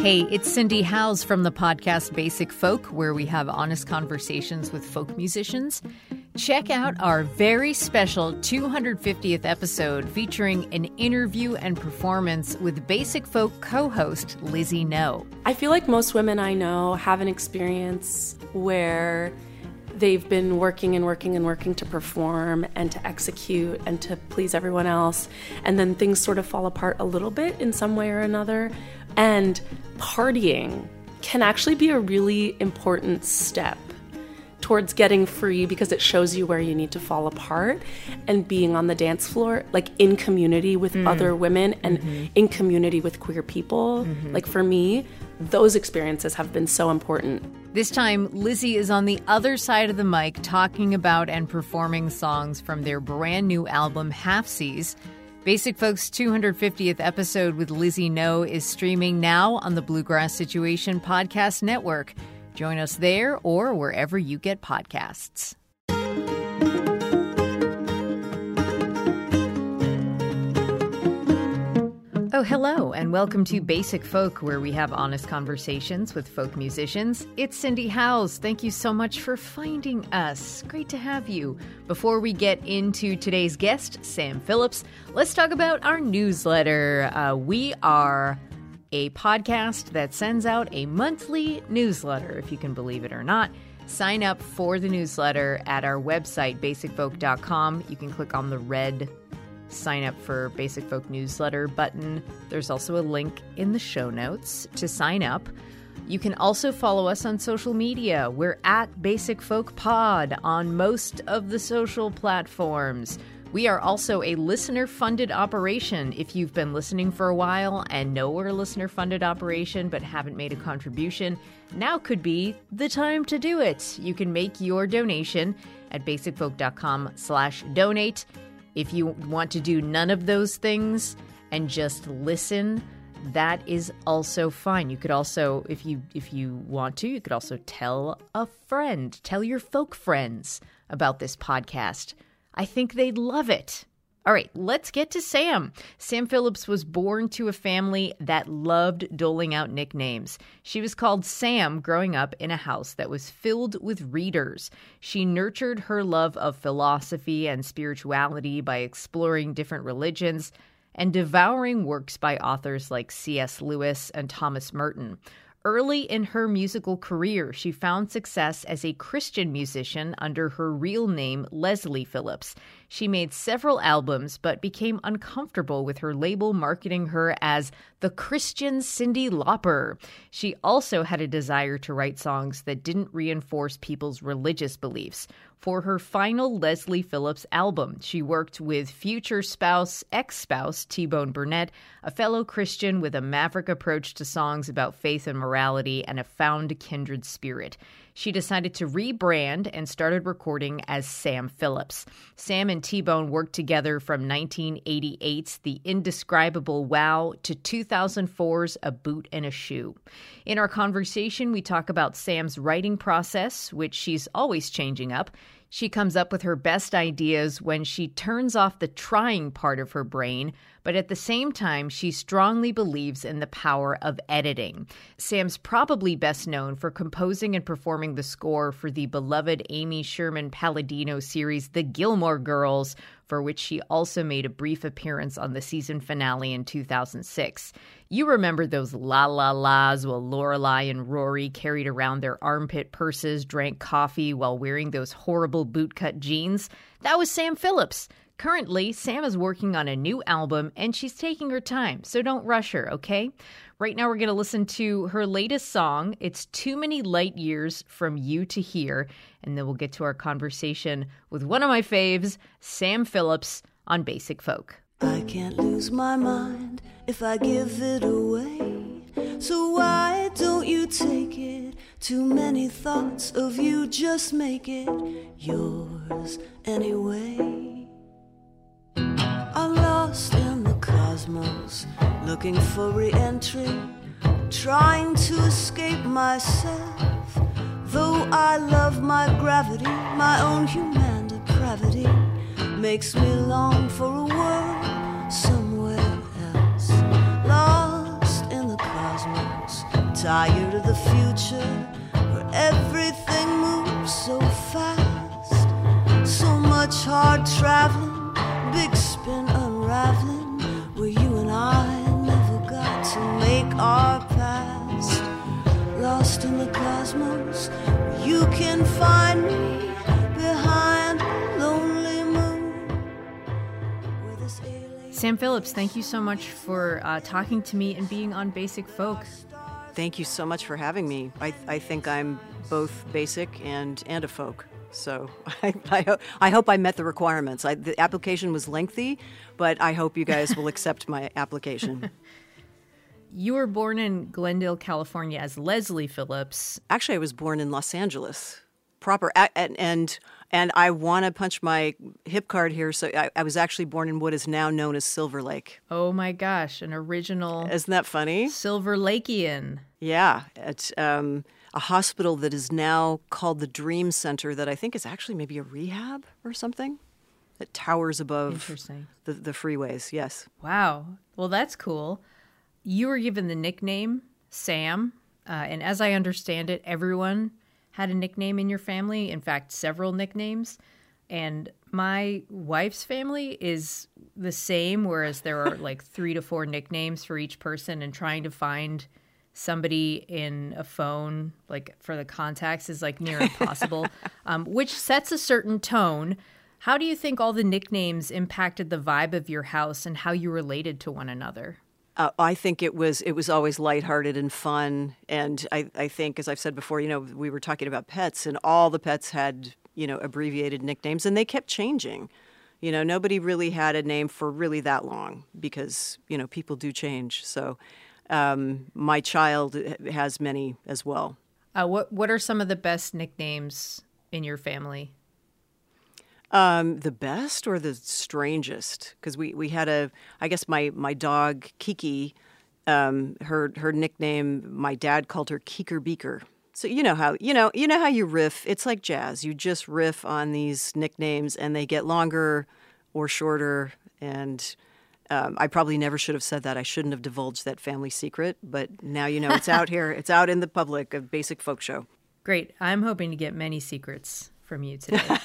Hey, it's Cindy Howes from the podcast Basic Folk, where we have honest conversations with folk musicians. Check out our very special 250th episode featuring an interview and performance with Basic Folk co host Lizzie No. I feel like most women I know have an experience where they've been working and working and working to perform and to execute and to please everyone else. And then things sort of fall apart a little bit in some way or another. And partying can actually be a really important step towards getting free because it shows you where you need to fall apart and being on the dance floor like in community with mm. other women and mm-hmm. in community with queer people mm-hmm. like for me those experiences have been so important this time lizzie is on the other side of the mic talking about and performing songs from their brand new album halfsies Basic Folks 250th episode with Lizzie No is streaming now on the Bluegrass Situation Podcast Network. Join us there or wherever you get podcasts. Oh, hello, and welcome to Basic Folk, where we have honest conversations with folk musicians. It's Cindy Howes. Thank you so much for finding us. Great to have you. Before we get into today's guest, Sam Phillips, let's talk about our newsletter. Uh, we are a podcast that sends out a monthly newsletter, if you can believe it or not. Sign up for the newsletter at our website, basicfolk.com. You can click on the red sign up for Basic Folk newsletter button. There's also a link in the show notes to sign up. You can also follow us on social media. We're at Basic Folk Pod on most of the social platforms. We are also a listener funded operation. If you've been listening for a while and know we're a listener funded operation but haven't made a contribution, now could be the time to do it. You can make your donation at basicfolk.com slash donate. If you want to do none of those things and just listen, that is also fine. You could also if you if you want to, you could also tell a friend, tell your folk friends about this podcast. I think they'd love it. All right, let's get to Sam. Sam Phillips was born to a family that loved doling out nicknames. She was called Sam growing up in a house that was filled with readers. She nurtured her love of philosophy and spirituality by exploring different religions and devouring works by authors like C.S. Lewis and Thomas Merton. Early in her musical career, she found success as a Christian musician under her real name, Leslie Phillips. She made several albums, but became uncomfortable with her label marketing her as the Christian Cyndi Lauper. She also had a desire to write songs that didn't reinforce people's religious beliefs. For her final Leslie Phillips album, she worked with future spouse, ex spouse T Bone Burnett, a fellow Christian with a maverick approach to songs about faith and morality and a found kindred spirit she decided to rebrand and started recording as Sam Phillips. Sam and T Bone worked together from 1988's The Indescribable Wow to 2004's A Boot and a Shoe. In our conversation, we talk about Sam's writing process, which she's always changing up. She comes up with her best ideas when she turns off the trying part of her brain but at the same time, she strongly believes in the power of editing. Sam's probably best known for composing and performing the score for the beloved Amy Sherman Palladino series The Gilmore Girls, for which she also made a brief appearance on the season finale in 2006. You remember those la la la's while Lorelai and Rory carried around their armpit purses, drank coffee while wearing those horrible bootcut jeans? That was Sam Phillips. Currently, Sam is working on a new album and she's taking her time, so don't rush her, okay? Right now, we're going to listen to her latest song. It's Too Many Light Years from You to Here, and then we'll get to our conversation with one of my faves, Sam Phillips, on Basic Folk. I can't lose my mind if I give it away. So why don't you take it? Too many thoughts of you, just make it yours anyway. Lost in the cosmos, looking for re entry, trying to escape myself. Though I love my gravity, my own human depravity makes me long for a world somewhere else. Lost in the cosmos, tired of the future where everything moves so fast. So much hard traveling, big unraveling, where you and I never got to make our past. Lost in the cosmos, you can find me behind a lonely moon. where this Sam Phillips, thank you so much for uh, talking to me and being on Basic Folk. Thank you so much for having me. I, I think I'm both basic and, and a folk. So I, I, ho- I hope I met the requirements. I, the application was lengthy, but I hope you guys will accept my application. You were born in Glendale, California as Leslie Phillips. Actually, I was born in Los Angeles, proper, a- and and, and I want to punch my hip card here. So I, I was actually born in what is now known as Silver Lake. Oh my gosh, an original Isn't that funny? Silver Lakean. Yeah, it's um, a hospital that is now called the Dream Center. That I think is actually maybe a rehab or something. That towers above the the freeways. Yes. Wow. Well, that's cool. You were given the nickname Sam, uh, and as I understand it, everyone had a nickname in your family. In fact, several nicknames. And my wife's family is the same, whereas there are like three to four nicknames for each person, and trying to find somebody in a phone, like for the contacts, is like near impossible, um, which sets a certain tone. How do you think all the nicknames impacted the vibe of your house and how you related to one another? Uh, I think it was it was always lighthearted and fun, and I, I think, as I've said before, you know, we were talking about pets, and all the pets had you know abbreviated nicknames, and they kept changing. You know, nobody really had a name for really that long because you know people do change. So, um, my child has many as well. Uh, what What are some of the best nicknames in your family? Um, the best or the strangest? Because we, we had a, I guess my, my dog Kiki, um, her her nickname, my dad called her Keeker Beaker. So you know how you know you know how you riff. It's like jazz. You just riff on these nicknames, and they get longer or shorter. And um, I probably never should have said that. I shouldn't have divulged that family secret. But now you know it's out here. It's out in the public. A basic folk show. Great. I'm hoping to get many secrets from you today.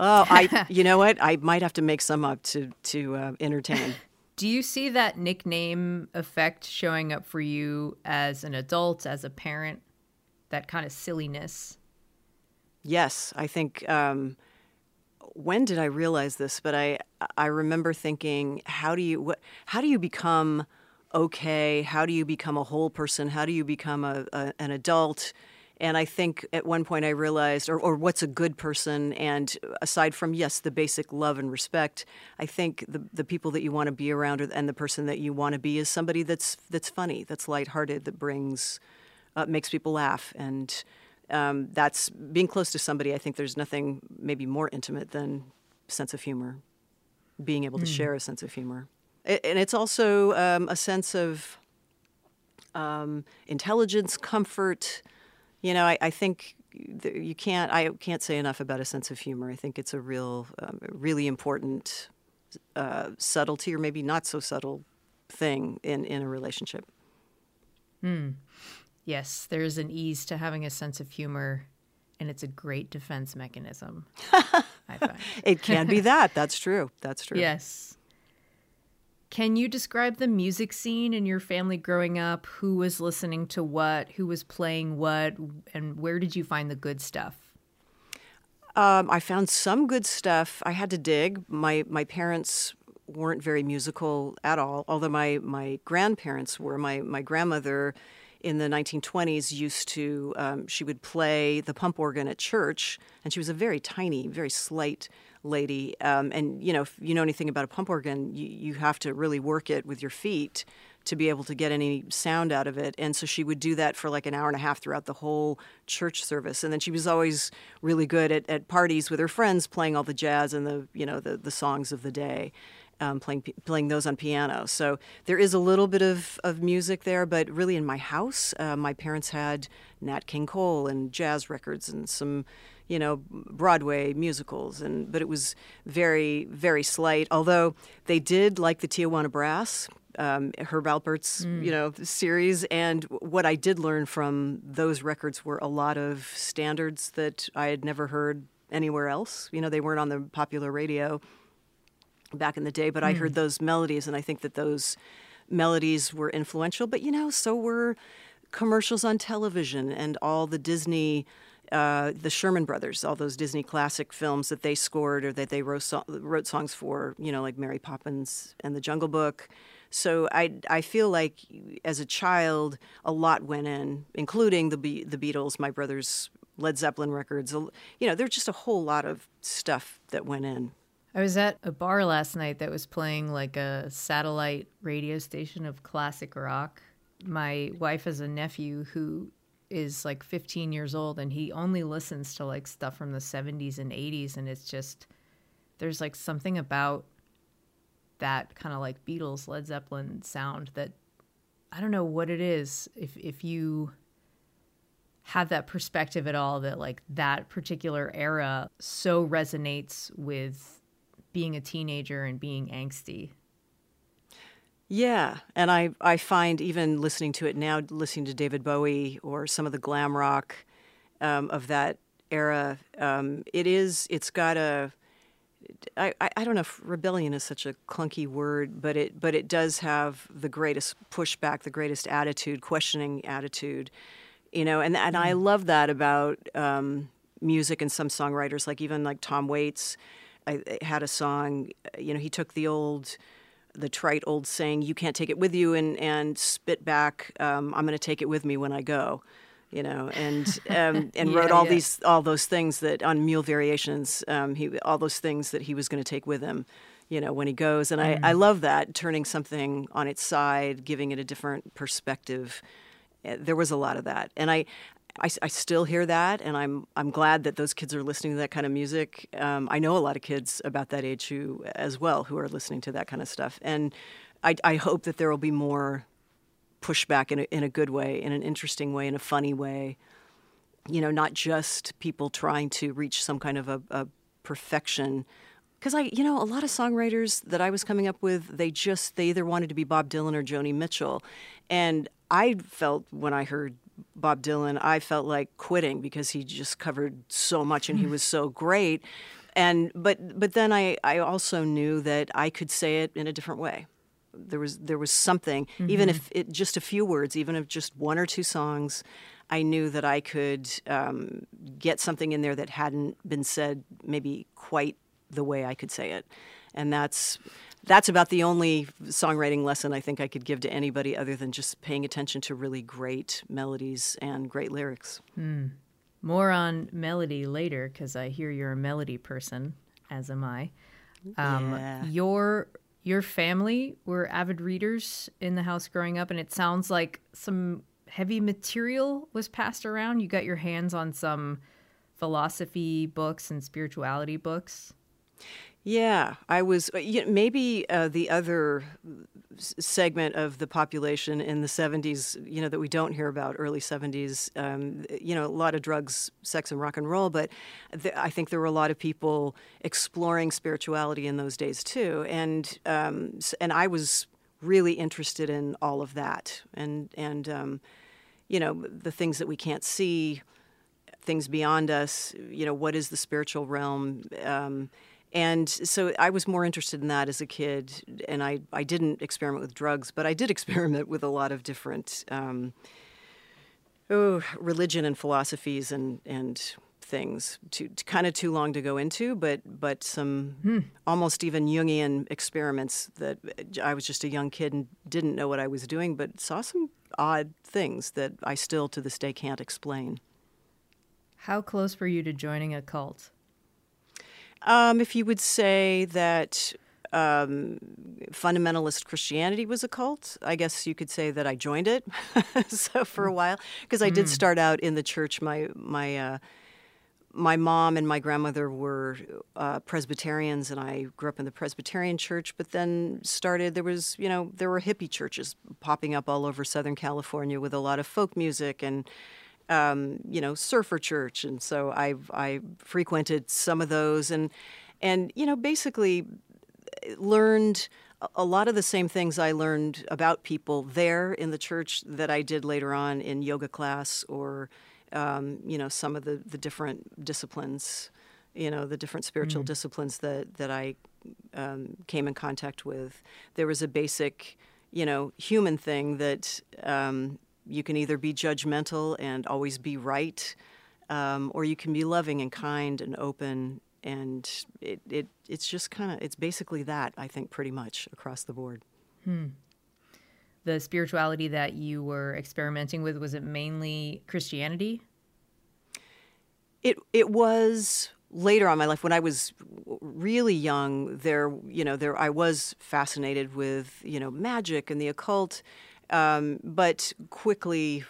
Oh, I. you know what? I might have to make some up to to uh, entertain. Do you see that nickname effect showing up for you as an adult, as a parent? That kind of silliness. Yes, I think. Um, when did I realize this? But I I remember thinking, how do you what? How do you become okay? How do you become a whole person? How do you become a, a an adult? And I think at one point I realized, or, or what's a good person? And aside from, yes, the basic love and respect, I think the, the people that you want to be around and the person that you want to be is somebody that's, that's funny, that's lighthearted, that brings, uh, makes people laugh. And um, that's being close to somebody. I think there's nothing maybe more intimate than sense of humor, being able to share a sense of humor. A- And it's also um, a sense of um, intelligence, comfort. You know, I, I think you can't. I can't say enough about a sense of humor. I think it's a real, um, really important uh, subtlety, or maybe not so subtle thing in in a relationship. Yes, there's an ease to having a sense of humor, and it's a great defense mechanism. I find. It can be that. That's true. That's true. Yes. Can you describe the music scene in your family growing up? Who was listening to what? Who was playing what? And where did you find the good stuff? Um, I found some good stuff. I had to dig. My my parents weren't very musical at all, although my my grandparents were. My my grandmother in the 1920s used to um, she would play the pump organ at church, and she was a very tiny, very slight lady. Um, and you know, if you know anything about a pump organ, you, you have to really work it with your feet to be able to get any sound out of it. And so she would do that for like an hour and a half throughout the whole church service. And then she was always really good at, at parties with her friends, playing all the jazz and the you know the, the songs of the day. Um, playing playing those on piano, so there is a little bit of, of music there, but really in my house, uh, my parents had Nat King Cole and jazz records and some, you know, Broadway musicals, and but it was very very slight. Although they did like the Tijuana Brass, um, Herb Alpert's, you know, series. And what I did learn from those records were a lot of standards that I had never heard anywhere else. You know, they weren't on the popular radio back in the day, but I heard those melodies, and I think that those melodies were influential. But you know, so were commercials on television and all the Disney. Uh, the Sherman Brothers, all those Disney classic films that they scored or that they wrote, so- wrote songs for, you know, like Mary Poppins and The Jungle Book. So I, I feel like as a child, a lot went in, including the Be- the Beatles, my brother's Led Zeppelin records. You know, there's just a whole lot of stuff that went in. I was at a bar last night that was playing like a satellite radio station of classic rock. My wife has a nephew who is like 15 years old and he only listens to like stuff from the 70s and 80s and it's just there's like something about that kind of like Beatles Led Zeppelin sound that I don't know what it is if if you have that perspective at all that like that particular era so resonates with being a teenager and being angsty. Yeah, and I, I find even listening to it now, listening to David Bowie or some of the glam rock um, of that era, um, it is it's got a I, I I don't know if rebellion is such a clunky word, but it but it does have the greatest pushback, the greatest attitude, questioning attitude, you know, and and I love that about um, music and some songwriters, like even like Tom Waits, I, had a song, you know, he took the old the trite old saying, "You can't take it with you," and and spit back, um, "I'm going to take it with me when I go," you know, and um, and Yeah, wrote all yeah. these all those things that on Mule Variations, um, he all those things that he was going to take with him, you know, when he goes, and I I love that turning something on its side, giving it a different perspective. Uh, There was a lot of that, and I. I, I still hear that, and I'm I'm glad that those kids are listening to that kind of music. Um, I know a lot of kids about that age who, as well, who are listening to that kind of stuff, and I, I hope that there will be more pushback in a, in a good way, in an interesting way, in a funny way. You know, not just people trying to reach some kind of a, a perfection. Because I, you know, a lot of songwriters that I was coming up with, they just they either wanted to be Bob Dylan or Joni Mitchell, and I felt when I heard Bob Dylan, I felt like quitting because he just covered so much and he was so great. And but but then I I also knew that I could say it in a different way there was there was something even if it just a few words even if just one or two songs i knew that i could um, get something in there that hadn't been said maybe quite the way i could say it and that's that's about the only songwriting lesson i think i could give to anybody other than just paying attention to really great melodies and great lyrics More on melody later because I hear you're a melody person, as am I. Um, Yeah. Your your family were avid readers in the house growing up, and it sounds like some heavy material was passed around. You got your hands on some philosophy books and spirituality books. Yeah, I was uh, maybe uh, the other segment of the population in the 70s, you know, that we don't hear about early 70s, um, you know, a lot of drugs, sex, and rock and roll. But th- I think there were a lot of people exploring spirituality in those days too. And, um, and I was really interested in all of that and, and um, you know, the things that we can't see, things beyond us, you know, what is the spiritual realm? And so I was more interested in that as a kid, and I, I didn't experiment with drugs, but I did experiment with a lot of different um, oh, religion and philosophies and, and things. Too, kind of too long to go into, but but some almost even Jungian experiments that I was just a young kid and didn't know what I was doing, but saw some odd things that I still to this day can't explain. How close were you to joining a cult? Um, if you would say that um, fundamentalist Christianity was a cult, I guess you could say that I joined it. so for a while, because I did start out in the church. My my uh, my mom and my grandmother were uh, Presbyterians, and I grew up in the Presbyterian church. But then started there was you know there were hippie churches popping up all over Southern California with a lot of folk music and um, you know, surfer church, and so I I frequented some of those, and and you know, basically learned a lot of the same things I learned about people there in the church that I did later on in yoga class or, um, you know, some of the, the different disciplines, you know, the different spiritual mm. disciplines that, that I um, came in contact with. There was a basic, you know, human thing that um, you can either be judgmental and always be right, um, or you can be loving and kind and open and it, it it's just kind of it's basically that I think pretty much across the board. Hmm. The spirituality that you were experimenting with was it mainly Christianity? It it was later on my life when I was really young. There you know there I was fascinated with you know magic and the occult, um, but quickly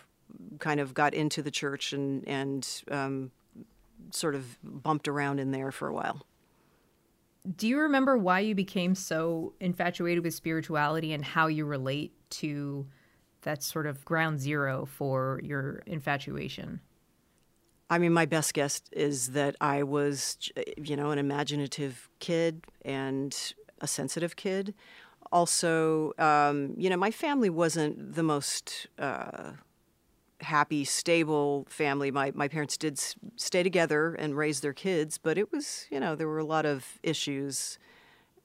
kind of got into the church and and um, sort of bumped around in there for a while. Do you remember why you became so infatuated with spirituality and how you relate to that sort of ground zero for your infatuation? I mean, my best guess is that I was, you know, an imaginative kid and a sensitive kid. Also, um, you know, my family wasn't the most. Uh, happy, stable family. My my parents did stay together and raise their kids, but it was you know there were a lot of issues.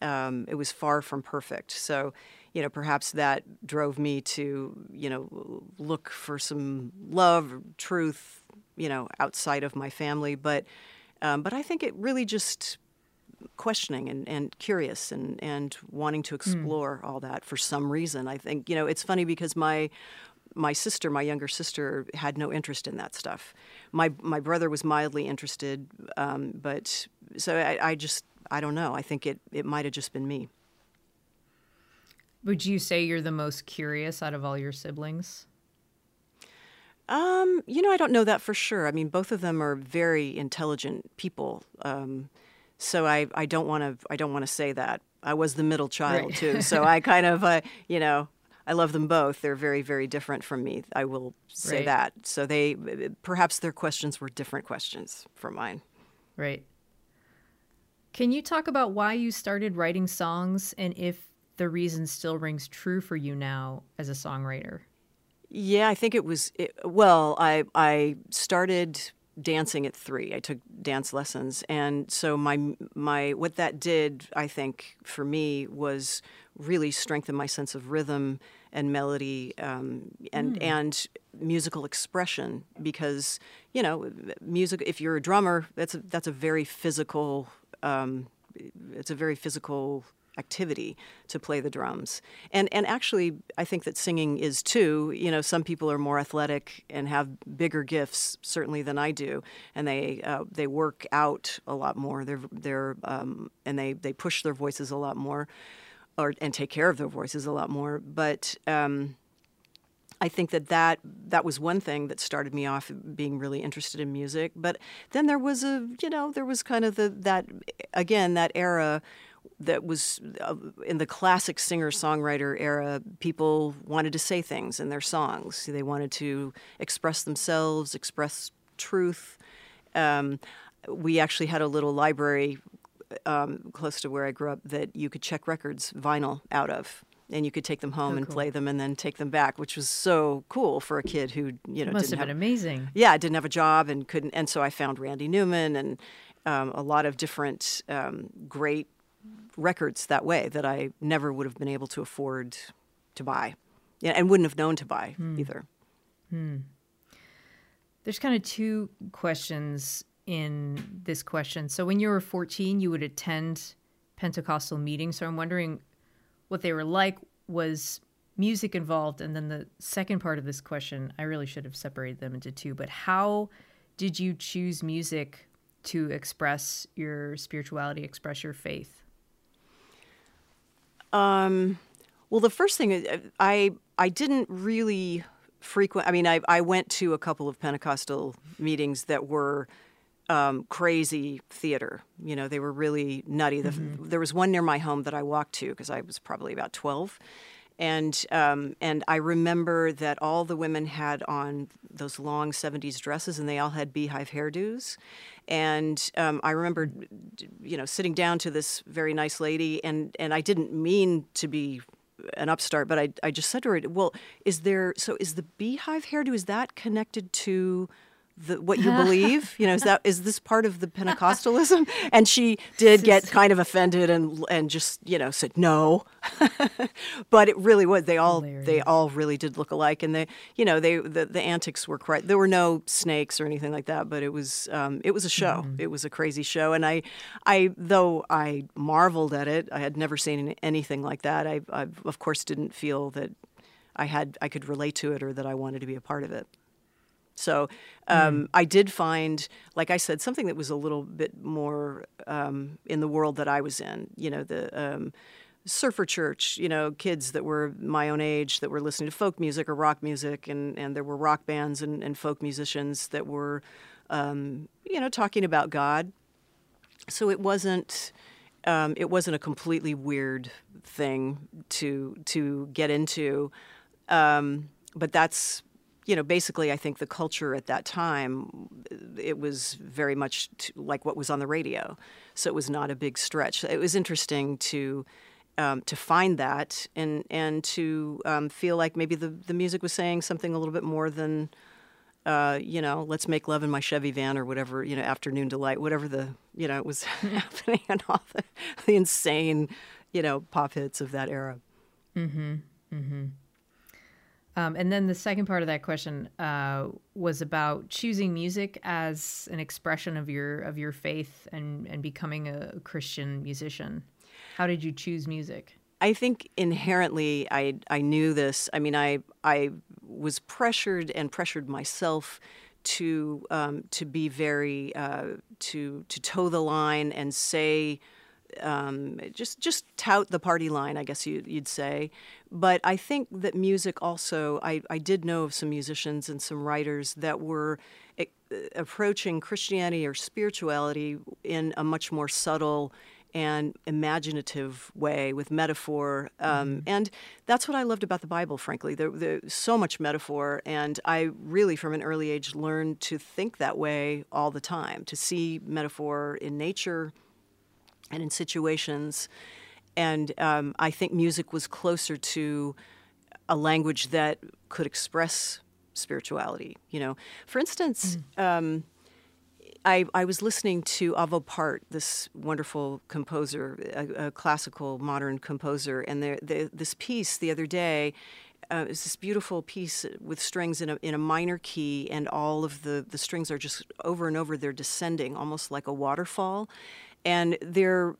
Um, it was far from perfect. So, you know, perhaps that drove me to you know look for some love, truth, you know, outside of my family. But um, but I think it really just questioning and, and curious and, and wanting to hmm. explore mm. all that for some reason. I think, you know, it's funny because my my sister, my younger sister, had no interest in that stuff. My my brother was mildly interested, um, but so I, I just I don't know. I think it it might have just been me. Would you say you're the most curious out of all your siblings? Um, you know, I don't know that for sure. I mean, both of them are very intelligent people. Um, so I, I don't want to I don't want to say that. I was the middle child right. too, so I kind of uh, you know I love them both. They're very, very different from me. I will say right. that. So they perhaps their questions were different questions from mine. Right. Can you talk about why you started writing songs and if the reason still rings true for you now as a songwriter? Yeah, I think it was. It, well, I I started dancing at three. I took dance lessons, and so my my what that did, I think, for me was really strengthen my sense of rhythm and melody um, and mm. and musical expression because you know music if you're a drummer that's a, that's a very physical um, it's a very physical activity to play the drums and and actually I think that singing is too you know some people are more athletic and have bigger gifts certainly than I do and they uh, they work out a lot more they're they're um, and they they push their voices a lot more or and take care of their voices a lot more. But um, I think that, that that was one thing that started me off being really interested in music. But then there was a you know there was kind of the that again that era that was uh, in the classic singer songwriter era people wanted to say things in their songs they wanted to express themselves express truth um, we actually had a little library um, close to where I grew up that you could check records vinyl out of and you could take them home oh, and cool. play them and then take them back, which was so cool for a kid who you know must didn't have been amazing. Yeah, didn't have a job and couldn't, and so I found Randy Newman and um, a lot of different um, great records that way that I never would have been able to afford to buy, and wouldn't have known to buy hmm. either. Hmm. There's kind of two questions in this question. So when you were 14, you would attend Pentecostal meetings. So I'm wondering what they were like. Was music involved? And then the second part of this question, I really should have separated them into two, but how did you choose music to express your spirituality, express your faith? Um, well, the first thing is I I didn't really frequent. I mean, I I went to a couple of Pentecostal meetings that were um, crazy theater. You know, they were really nutty. The, mm-hmm. There was one near my home that I walked to because I was probably about 12. And um, and I remember that all the women had on those long '70s dresses, and they all had beehive hairdos. And um, I remember, you know, sitting down to this very nice lady, and and I didn't mean to be an upstart, but I I just said to her, "Well, is there so is the beehive hairdo is that connected to?" The, what you believe? you know, is that is this part of the Pentecostalism? And she did get kind of offended and and just you know said no, but it really was. They all Hilarious. they all really did look alike, and they you know they the, the antics were quite. There were no snakes or anything like that, but it was um, it was a show. Mm-hmm. It was a crazy show, and I I though I marveled at it, I had never seen anything like that. I, I of course didn't feel that I had I could relate to it or that I wanted to be a part of it. So um, mm. I did find, like I said, something that was a little bit more um, in the world that I was in. You know, the um, surfer church. You know, kids that were my own age that were listening to folk music or rock music, and and there were rock bands and, and folk musicians that were, um, you know, talking about God. So it wasn't. Um, it wasn't a completely weird thing to to get into, um, but that's you know, basically, I think the culture at that time, it was very much like what was on the radio. So it was not a big stretch. It was interesting to um, to find that and and to um, feel like maybe the the music was saying something a little bit more than. Uh, you know, let's make love in my Chevy van or whatever, you know, afternoon delight, whatever the, you know, it was happening and all the, the insane, you know, pop hits of that era. Mm-hmm. Mm-hmm. Um, and then the second part of that question uh, was about choosing music as an expression of your of your faith and and becoming a Christian musician. How did you choose music? I think inherently I I knew this. I mean, I I was pressured and pressured myself to um, to be very uh, to to toe the line and say um, just just tout the party line, I guess you, would say. But I think that music also, I, I did know of some musicians and some writers that were uh, approaching Christianity or spirituality in a much more subtle and imaginative way with metaphor. Um, mm-hmm. And that's what I loved about the Bible, frankly. There, there's so much metaphor. And I really, from an early age, learned to think that way all the time, to see metaphor in nature and in situations. And um, I think music was closer to a language that could express spirituality. You know, for instance, mm. um, I, I, was listening to Arvo Pärt, this wonderful composer, a, a classical modern composer, and the, the, this piece the other day. Uh, it's this beautiful piece with strings in a, in a minor key, and all of the, the strings are just over and over. They're descending, almost like a waterfall and there,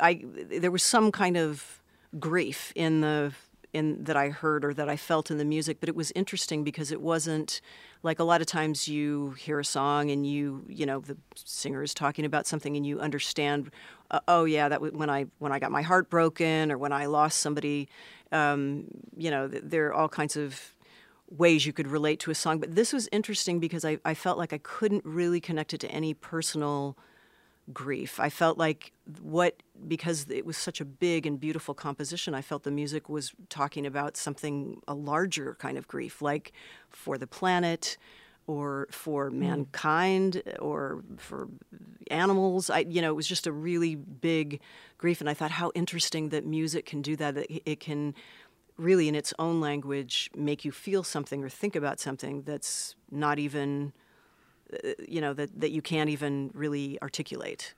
I there was some kind of grief in the in that I heard or that I felt in the music, but it was interesting because it wasn't like a lot of times you hear a song and you you know the singer is talking about something and you understand uh, oh yeah that when I when I got my heart broken or when I lost somebody um, you know there are all kinds of ways you could relate to a song. But this was interesting because I, I felt like I couldn't really connect it to any personal grief. I felt like what because it was such a big and beautiful composition, I felt the music was talking about something a larger kind of grief, like for the planet or for mm. mankind or for animals. I you know, it was just a really big grief and I thought how interesting that music can do that that it can really in its own language make you feel something or think about something that's not even you know that, that you can't even really articulate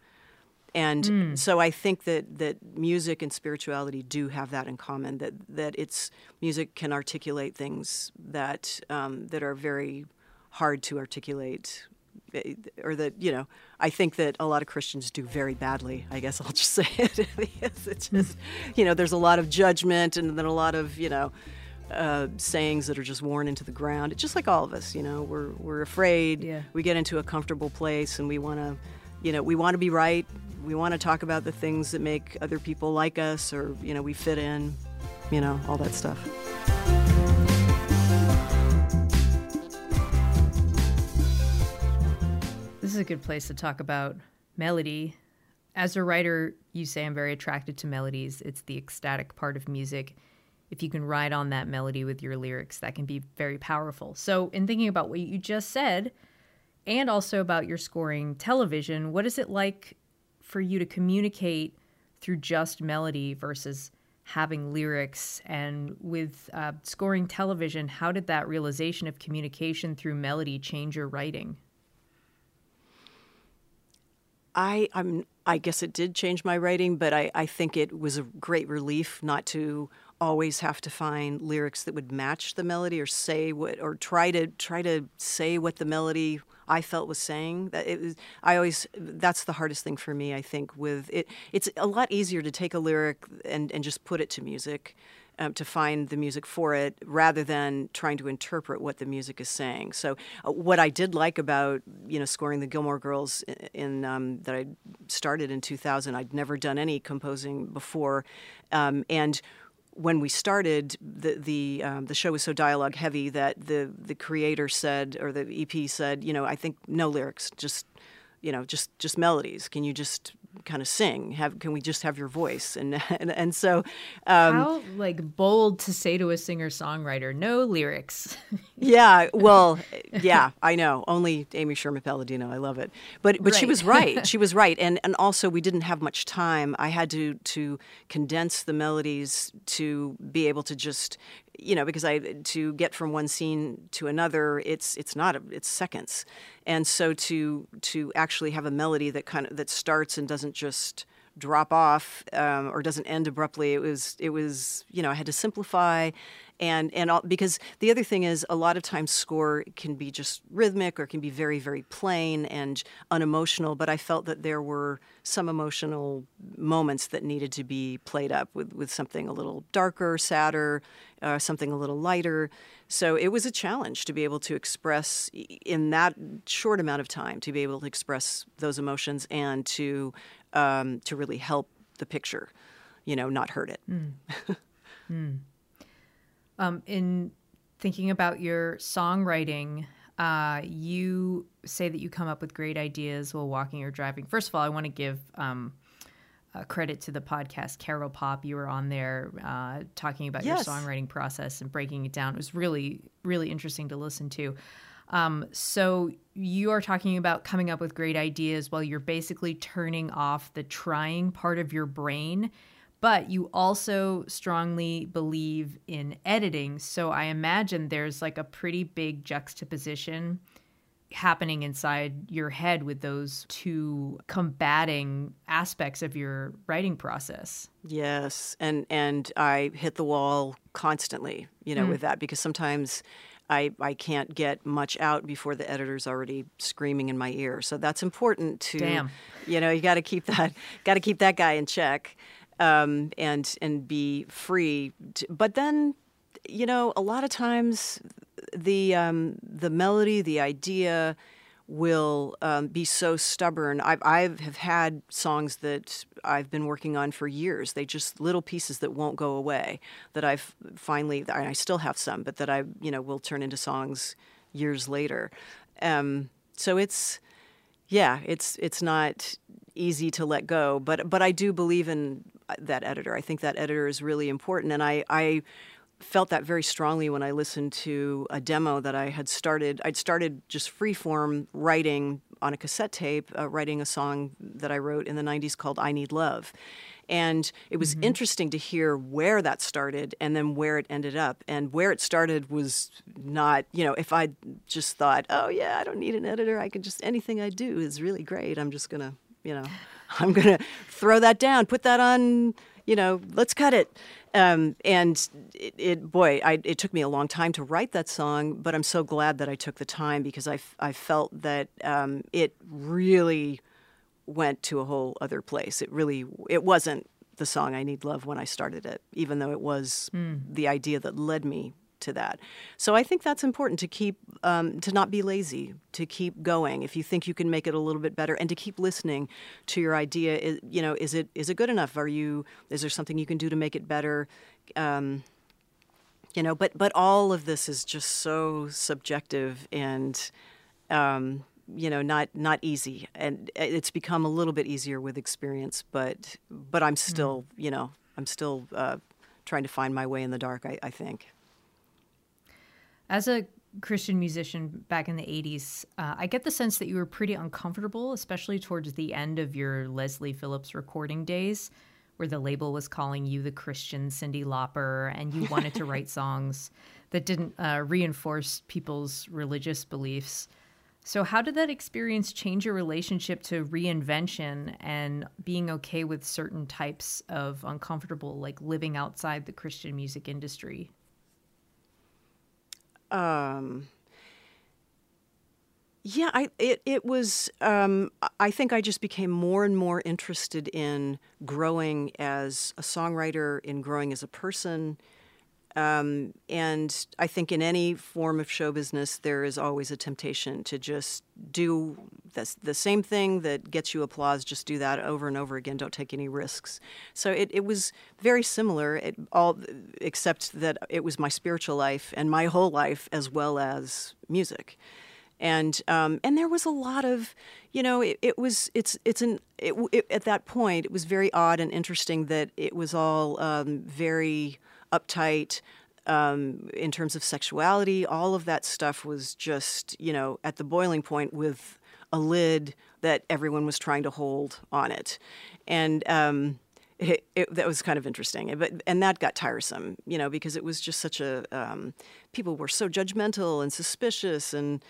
and mm. so I think that, that music and spirituality do have that in common. That that it's music can articulate things that um, that are very hard to articulate, eh, or that you know. I think that a lot of Christians do very badly. I guess I'll just say it. it's just you know, there's a lot of judgment, and then a lot of you know uh, sayings that are just worn into the ground. It's just like all of us, you know, we're, we're afraid. Yeah. We get into a comfortable place and we want to, you know, we want to be right. We want to talk about the things that make other people like us or, you know, we fit in, you know, all that stuff. This is a good place to talk about melody. As a writer, you say I'm very attracted to melodies. It's the ecstatic part of music if you can ride on that melody with your lyrics, that can be very powerful. So, in thinking about what you just said, and also about your scoring television, what is it like for you to communicate through just melody versus having lyrics? And with uh, scoring television, how did that realization of communication through melody change your writing? I I'm I guess it did change my writing, but I, I think it was a great relief not to always have to find lyrics that would match the melody or say what or try to try to say what the melody I felt was saying. That it was I always that's the hardest thing for me, I think, with it it's a lot easier to take a lyric and, and just put it to music um, to find the music for it rather than trying to interpret what the music is saying. So, uh, what I did like about you know scoring the Gilmore Girls in, in um, that I started in 2000, I'd never done any composing before, um, and when we started, the the um, the show was so dialogue heavy that the the creator said, or the EP said, you know, I think no lyrics, just you know, just just melodies. Can you just kind of sing? Have can we just have your voice? And and, and so um, how like bold to say to a singer songwriter, no lyrics. yeah, well, yeah, I know. Only Amy Sherman Palladino. I love it. But but right. she was right. She was right. And and also we didn't have much time. I had to to condense the melodies to be able to just you know because I to get from one scene to another it's it's not a, it's seconds. And so to to actually have a melody that kind of that starts and doesn't just drop off um, or doesn't end abruptly it was it was you know I had to simplify and and all, because the other thing is a lot of times score can be just rhythmic or can be very very plain and unemotional but i felt that there were some emotional moments that needed to be played up with with something a little darker sadder uh, something a little lighter so it was a challenge to be able to express in that short amount of time to be able to express those emotions and to um, to really help the picture you know not hurt it mm. mm. Um, in thinking about your songwriting, uh, you say that you come up with great ideas while walking or driving. First of all, I want to give um, uh, credit to the podcast Carol Pop. You were on there uh, talking about yes. your songwriting process and breaking it down. It was really, really interesting to listen to. Um, so you are talking about coming up with great ideas while you're basically turning off the trying part of your brain but you also strongly believe in editing. So I imagine there's like a pretty big juxtaposition happening inside your head with those two combating aspects of your writing process. Yes, and and I hit the wall constantly, you know, mm. with that because sometimes I, I can't get much out before the editor's already screaming in my ear. So that's important to Damn. you know, you got to keep that got to keep that guy in check um, and and be free. To, but then, you know, a lot of times the um, the melody, the idea will um, be so stubborn. I've I've have had songs that I've been working on for years. They just little pieces that won't go away. That I've finally, I still have some, but that I you know will turn into songs years later. Um, so it's yeah, it's it's not easy to let go, but but I do believe in that editor. I think that editor is really important, and I, I felt that very strongly when I listened to a demo that I had started. I'd started just freeform writing on a cassette tape, uh, writing a song that I wrote in the '90s called "I Need Love." And it was mm-hmm. interesting to hear where that started and then where it ended up. And where it started was not, you know, if I just thought, oh, yeah, I don't need an editor, I can just, anything I do is really great. I'm just going to, you know, I'm going to throw that down, put that on, you know, let's cut it. Um, and it, it boy, I, it took me a long time to write that song, but I'm so glad that I took the time because I, I felt that um, it really went to a whole other place. It really, it wasn't the song I Need Love when I started it, even though it was mm. the idea that led me to that. So I think that's important to keep um, to not be lazy, to keep going. If you think you can make it a little bit better, and to keep listening to your idea. Is, you know, is it is it good enough? Are you is there something you can do to make it better? Um, you know, but but all of this is just so subjective and. Um, you know not not easy and it's become a little bit easier with experience but but i'm mm. still mm. you know i'm still uh, trying to find my way in the dark. I, I think. As a Christian musician back in the 80s, uh, I get the sense that you were pretty uncomfortable, especially towards the end of your Leslie Phillips recording days, where the label was calling you the Christian Cyndi Lauper, and you wanted to write songs that didn't uh, reinforce people's religious beliefs. So, how did that experience change your relationship to reinvention and being okay with certain types of uncomfortable, like living outside the Christian music industry? Um, yeah, I it it was. Um, I think I just became more and more interested in growing as a songwriter, in growing as a person, um, and I think in any form of show business, there is always a temptation to just do the, the same thing that gets you applause, just do that over and over again. Don't take any risks. So it, it was very similar, it, all except that it was my spiritual life and my whole life as well as music. And um, and there was a lot of, you know, it, it was it's it's an it, at that point it was very odd and interesting that it was all um, very uptight um, in terms of sexuality. All of that stuff was just, you know, at the boiling point with a lid that everyone was trying to hold on it. And um, it, it, that was kind of interesting, but and that got tiresome, you know, because it was just such a um, people were so judgmental and suspicious and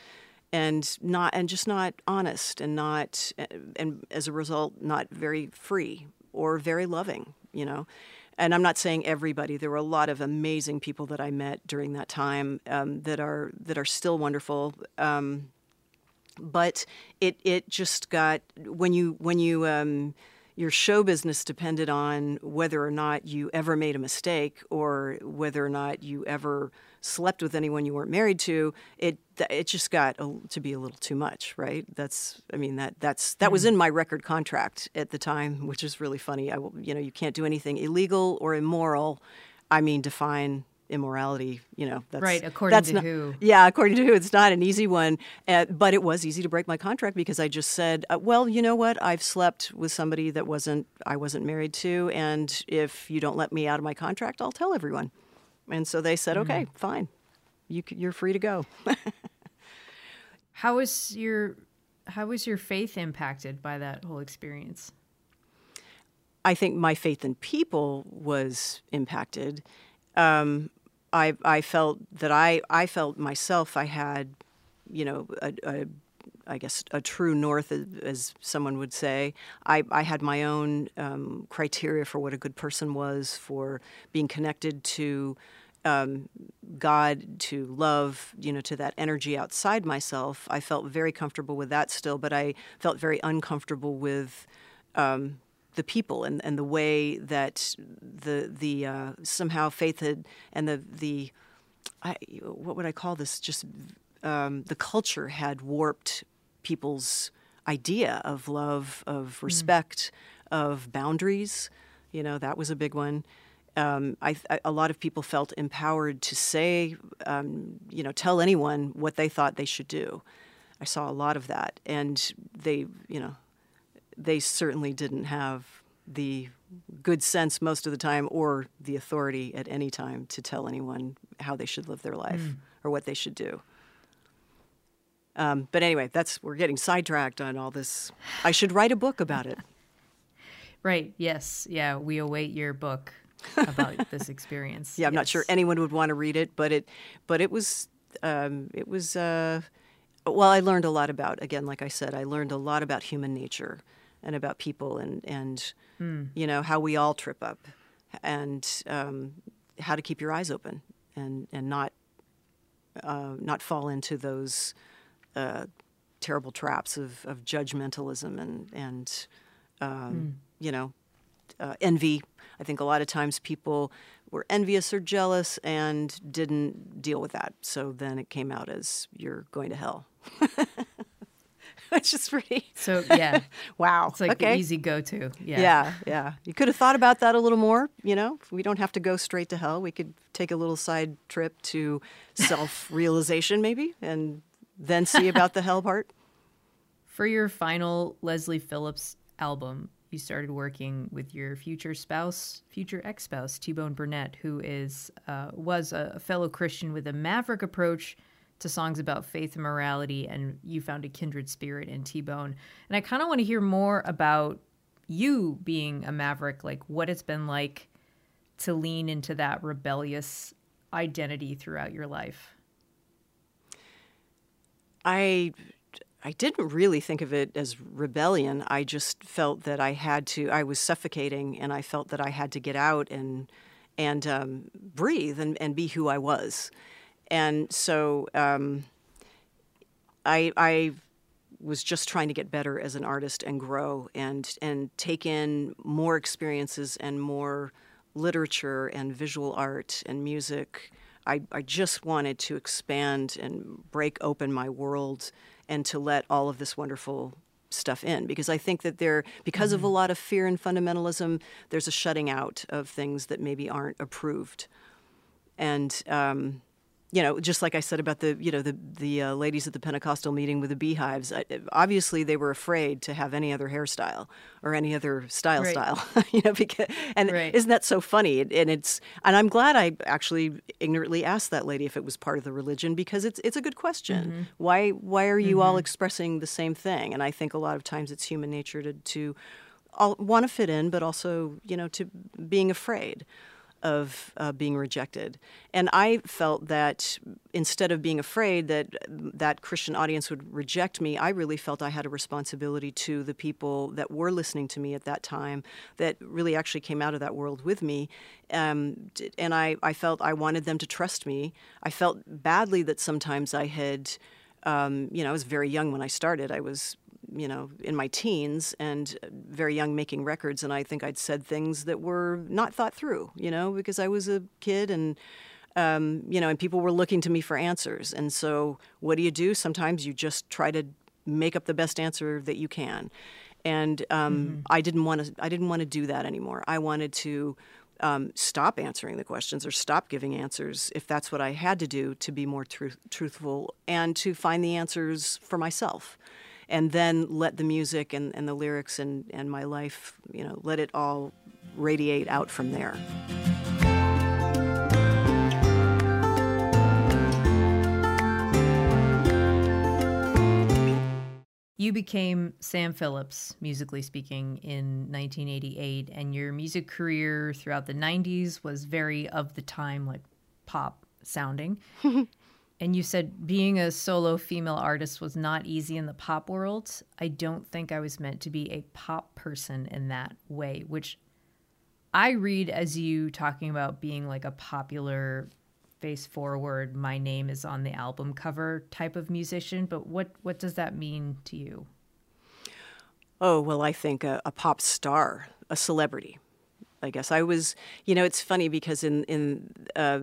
and not and just not honest and not and as a result not very free or very loving, you know and I'm not saying everybody. There were a lot of amazing people that I met during that time um, that are that are still wonderful. Um, but it it just got when you when you um, your show business depended on whether or not you ever made a mistake or whether or not you ever slept with anyone you weren't married to, it it just got a, to be a little too much, right? That's I mean that that's that was hmm. in my record contract at the time, which is really funny. I you know you can't do anything illegal or immoral. I mean define immorality you know that's right according that's to not, who yeah according to who it's not an easy one uh, but it was easy to break my contract because i just said uh, well you know what i've slept with somebody that wasn't i wasn't married to and if you don't let me out of my contract i'll tell everyone and so they said, okay, mm-hmm. fine, you, you're free to go. how was your how was your faith impacted by that whole experience? I think my faith in people was impacted. Um, I I felt that I I felt myself I had, you know, a, a I guess, a true north, as someone would say. I, I had my own um, criteria for what a good person was, for being connected to um, God, to love, you know, to that energy outside myself. I felt very comfortable with that still, but I felt very uncomfortable with. Um, the people and, and the way that the the uh, somehow faith had and the the I, what would I call this just um, the culture had warped people's idea of love, of mm. respect, mm. of boundaries. You know, that was a big one. Um, I, I, a lot of people felt empowered to say, um, you know, tell anyone what they thought they should do. I saw a lot of that, and they, you know, they certainly didn't have the good sense most of the time or the authority at any time to tell anyone how they should live their life mm. or what they should do. Um, but anyway, that's we're getting sidetracked on all this. I should write a book about it. Right. Yes. Yeah. We await your book about this experience. Yeah. I'm yes. not sure anyone would want to read it, but it, but it was, um, it was. Uh, well, I learned a lot about. Again, like I said, I learned a lot about human nature and about people and and mm. you know how we all trip up and um, how to keep your eyes open and and not uh, not fall into those uh, terrible traps of, of judgmentalism and and um, mm. you know uh, envy. I think a lot of times people were envious or jealous and didn't deal with that. So then it came out as you're going to hell. Which is pretty. So yeah, wow. It's like okay. the easy go-to. Yeah, yeah, yeah. You could have thought about that a little more. You know, we don't have to go straight to hell. We could take a little side trip to self-realization, maybe, and then see about the hell part? For your final Leslie Phillips album, you started working with your future spouse, future ex-spouse, T-Bone Burnett, who is uh, was a fellow Christian with a maverick approach to songs about faith and morality, and you found a kindred spirit in T-Bone. And I kind of want to hear more about you being a maverick, like what it's been like to lean into that rebellious identity throughout your life. I I didn't really think of it as rebellion. I just felt that I had to. I was suffocating, and I felt that I had to get out and and um, breathe and, and be who I was. And so um, I I was just trying to get better as an artist and grow and and take in more experiences and more literature and visual art and music. I, I just wanted to expand and break open my world and to let all of this wonderful stuff in because I think that there because mm-hmm. of a mm-hmm. lot of fear and fundamentalism there's a shutting out of things that maybe aren't approved and um, you know, just like I said about the, you know, the the uh, ladies at the Pentecostal meeting with the beehives. I, obviously, they were afraid to have any other hairstyle or any other style right. style. you know, because and right. isn't that so funny? And it's and I'm glad I actually ignorantly asked that lady if it was part of the religion because it's it's a good question. Mm-hmm. Why why are you mm-hmm. all expressing the same thing? And I think a lot of times it's human nature to to want to fit in, but also you know to being afraid of uh, being rejected. And I felt that instead of being afraid that that Christian audience would reject me, I really felt I had a responsibility to the people that were listening to me at that time that really actually came out of that world with me. Um, and I, I felt I wanted them to trust me. I felt badly that sometimes I had. Um, you know, I was very young when I started. I was you know, in my teens and very young making records, and I think I'd said things that were not thought through, you know, because I was a kid and, um, you know, and people were looking to me for answers. And so, what do you do? Sometimes you just try to make up the best answer that you can. And um, mm-hmm. I didn't want to. I didn't want to do that anymore. I wanted to um, stop answering the questions or stop giving answers if that's what I had to do to be more truth- truthful and to find the answers for myself and then let the music and, and the lyrics and, and my life, you know, let it all radiate out from there. You became Sam Phillips, musically speaking, in 1988, and your music career throughout the 90s was very of the time, like pop sounding. And you said being a solo female artist was not easy in the pop world. I don't think I was meant to be a pop person in that way, which I read as you talking about being like a popular face forward, my name is on the album cover type of musician, but what what does that mean to you? Oh, well, I think a, a pop star, a celebrity. I guess I was, you know, it's funny because in in uh,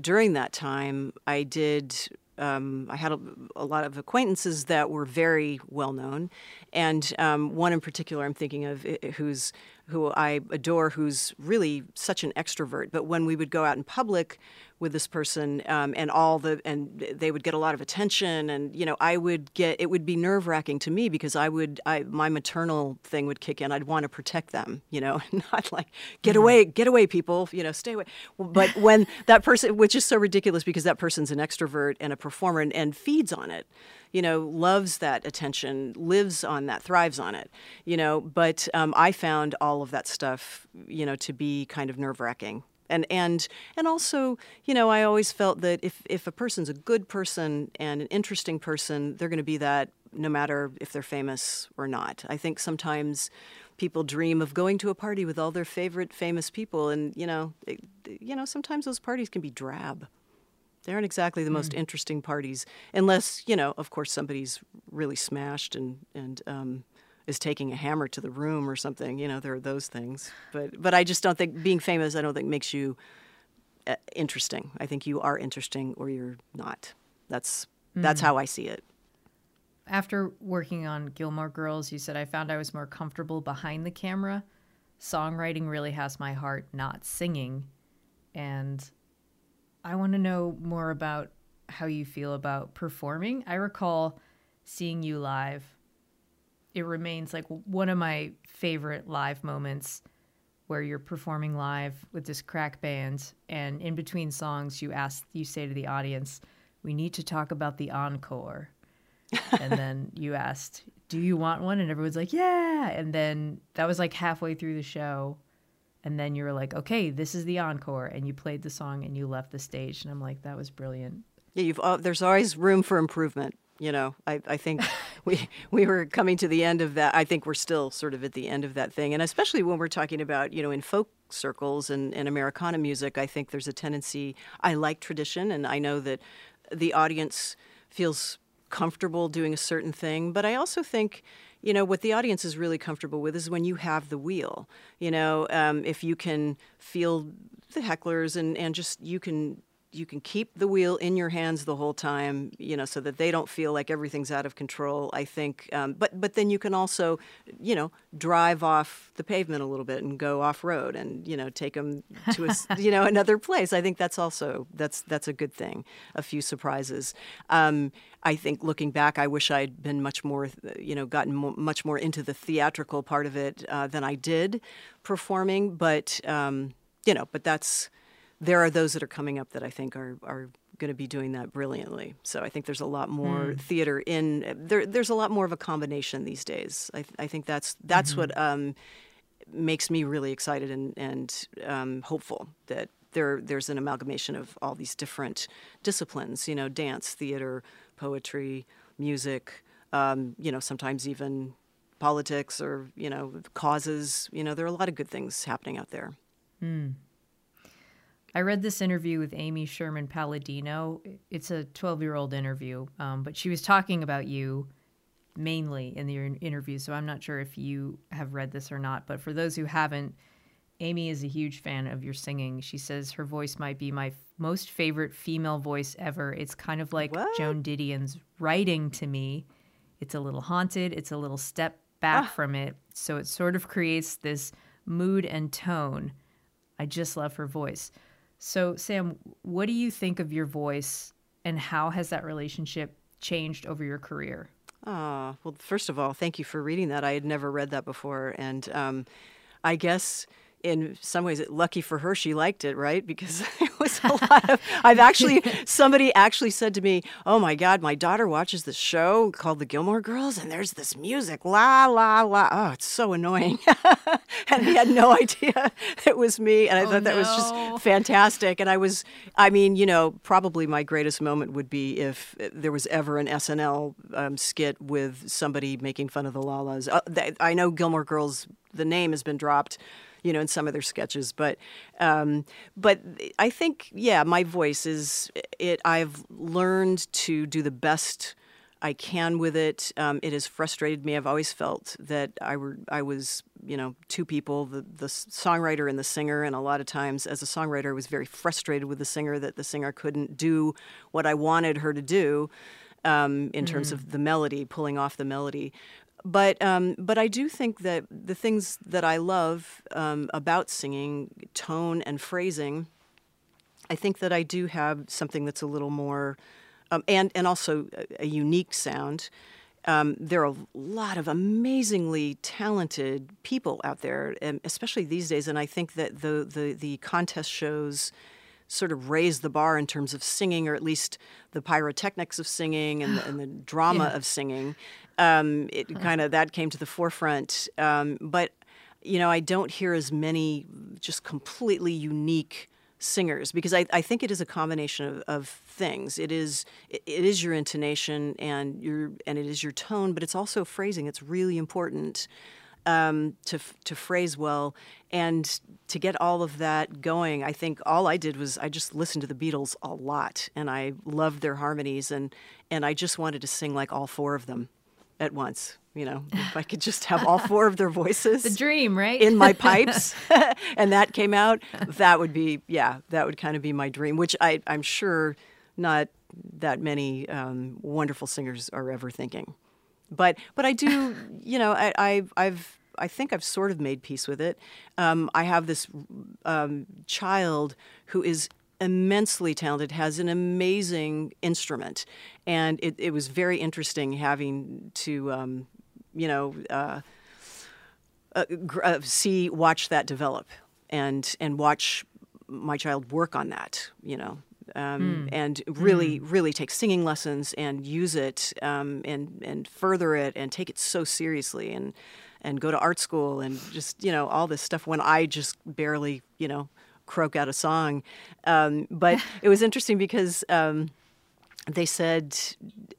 during that time, I did. Um, I had a, a, lot of acquaintances that were very well known, and um, one in particular I'm thinking of, who's who I adore, who's really such an extrovert. But when we would go out in public, with this person um, and all the and they would get a lot of attention and you know i would get it would be nerve wracking to me because i would i my maternal thing would kick in. I'd want to protect them you know not like get mm-hmm. away get away people you know stay away. But when that person which is so ridiculous because that person's an extrovert and a performer and, and feeds on it you know loves that attention lives on that thrives on it you know but um, i found all of that stuff you know to be kind of nerve wracking and and and also you know i always felt that if if a person's a good person and an interesting person they're going to be that no matter if they're famous or not i think sometimes people dream of going to a party with all their favorite famous people and you know it, you know sometimes those parties can be drab they aren't exactly the mm. most interesting parties unless you know of course somebody's really smashed and and um, is taking a hammer to the room or something. You know, there are those things. But but I just don't think being famous. I don't think makes you uh, interesting. I think you are interesting or you're not. That's mm. that's how I see it. After working on Gilmore Girls, you said I found I was more comfortable behind the camera. Songwriting really has my heart, not singing. And I want to know more about how you feel about performing. I recall seeing you live it remains like one of my favorite live moments where you're performing live with this crack band and in between songs you ask you say to the audience we need to talk about the encore. And then you asked do you want one? And everyone's like yeah. And then that was like halfway through the show. And then you were like okay this is the encore. And you played the song and you left the stage. And i'm like that was brilliant. Yeah you've uh, there's always room for improvement you know? I, I think we we were coming to the end of that i think we're still sort of at the end of that thing. And especially when we're talking about you know in folk circles and, and americana music i think there's a tendency i like tradition and i know that the audience feels comfortable doing a certain thing. But i also think you know what the audience is really comfortable with is when you have the wheel you know um, if you can feel the hecklers and, and just you can you can keep the wheel in your hands the whole time, you know, so that they don't feel like everything's out of control. I think, um, but but then you can also, you know, drive off the pavement a little bit and go off road and you know take them to a you know another place. I think that's also that's that's a good thing. A few surprises. Um, I think looking back, I wish I'd been much more, you know, gotten mo- much more into the theatrical part of it uh, than I did performing. But um, you know, but that's there are those that are coming up that I think are are going to be doing that brilliantly. So I think there's a lot more mm. theater in there. There's a lot more of a combination these days. I, I think that's that's mm-hmm. what um, makes me really excited and and um, hopeful that there there's an amalgamation of all these different disciplines. You know, dance, theater, poetry, music. Um, you know, sometimes even politics or you know causes. You know, there are a lot of good things happening out there. Mm. I read this interview with Amy Sherman Palladino. It's a 12 year old interview, um, but she was talking about you mainly in the interview. So I'm not sure if you have read this or not. But for those who haven't, Amy is a huge fan of your singing. She says her voice might be my f- most favorite female voice ever. It's kind of like what? Joan Didion's writing to me. It's a little haunted, it's a little step back ah. from it. So it sort of creates this mood and tone. I just love her voice. So, Sam, what do you think of your voice and how has that relationship changed over your career? Ah, well, first of all, thank you for reading that. I had never read that before. And um, I guess in some ways, lucky for her, she liked it, right? Because was a lot of. I've actually somebody actually said to me, "Oh my God, my daughter watches this show called The Gilmore Girls, and there's this music, la la la. Oh, it's so annoying." and he had no idea it was me, and I oh, thought that no. was just fantastic. And I was, I mean, you know, probably my greatest moment would be if there was ever an SNL um, skit with somebody making fun of the Lalas. Uh, I know Gilmore Girls. The name has been dropped you know, in some of their sketches. But um, but I think yeah, my voice is it. I've learned to do the best. I can with it. Um, it has frustrated me. I've always felt that I were I was you know two people, the the songwriter and the singer, and a lot of times as a songwriter, I was very frustrated with the singer that the singer couldn't do what I wanted her to do. Um, in mm. terms of the melody, pulling off the melody but um, but I do think that the things that I love um, about singing, tone and phrasing, I think that I do have something that's a little more, um, and and also a, a unique sound. Um, there are a lot of amazingly talented people out there, especially these days. And I think that the the, the contest shows sort of raise the bar in terms of singing, or at least the pyrotechnics of singing and the, and the drama yeah. of singing. Um, it kind of that came to the forefront, um, but you know I don't hear as many just completely unique singers because I, I think it is a combination of, of things. It is it, it is your intonation and your and it is your tone, but it's also phrasing. It's really important um, to to phrase well and to get all of that going. I think all I did was I just listened to the Beatles a lot, and I loved their harmonies, and and I just wanted to sing like all four of them at once. You know, if I could just have all four of their voices. the dream, right? in my pipes, and that came out, that would be, yeah, that would kind of be my dream, which I, I'm sure not that many um, wonderful singers are ever thinking but but I do, you know, I, I've I've I think I've sort of made peace with it. Um, I have this um, child who is immensely talented, has an amazing instrument, and it, it was very interesting having to. Um, you know, uh, uh, uh, see, watch that develop, and and watch my child work on that. You know, um, and really, really take singing lessons and use it um, and and further it and take it so seriously and and go to art school and just you know all this stuff when I just barely you know croak out a song. Um, but it was interesting because. Um, they said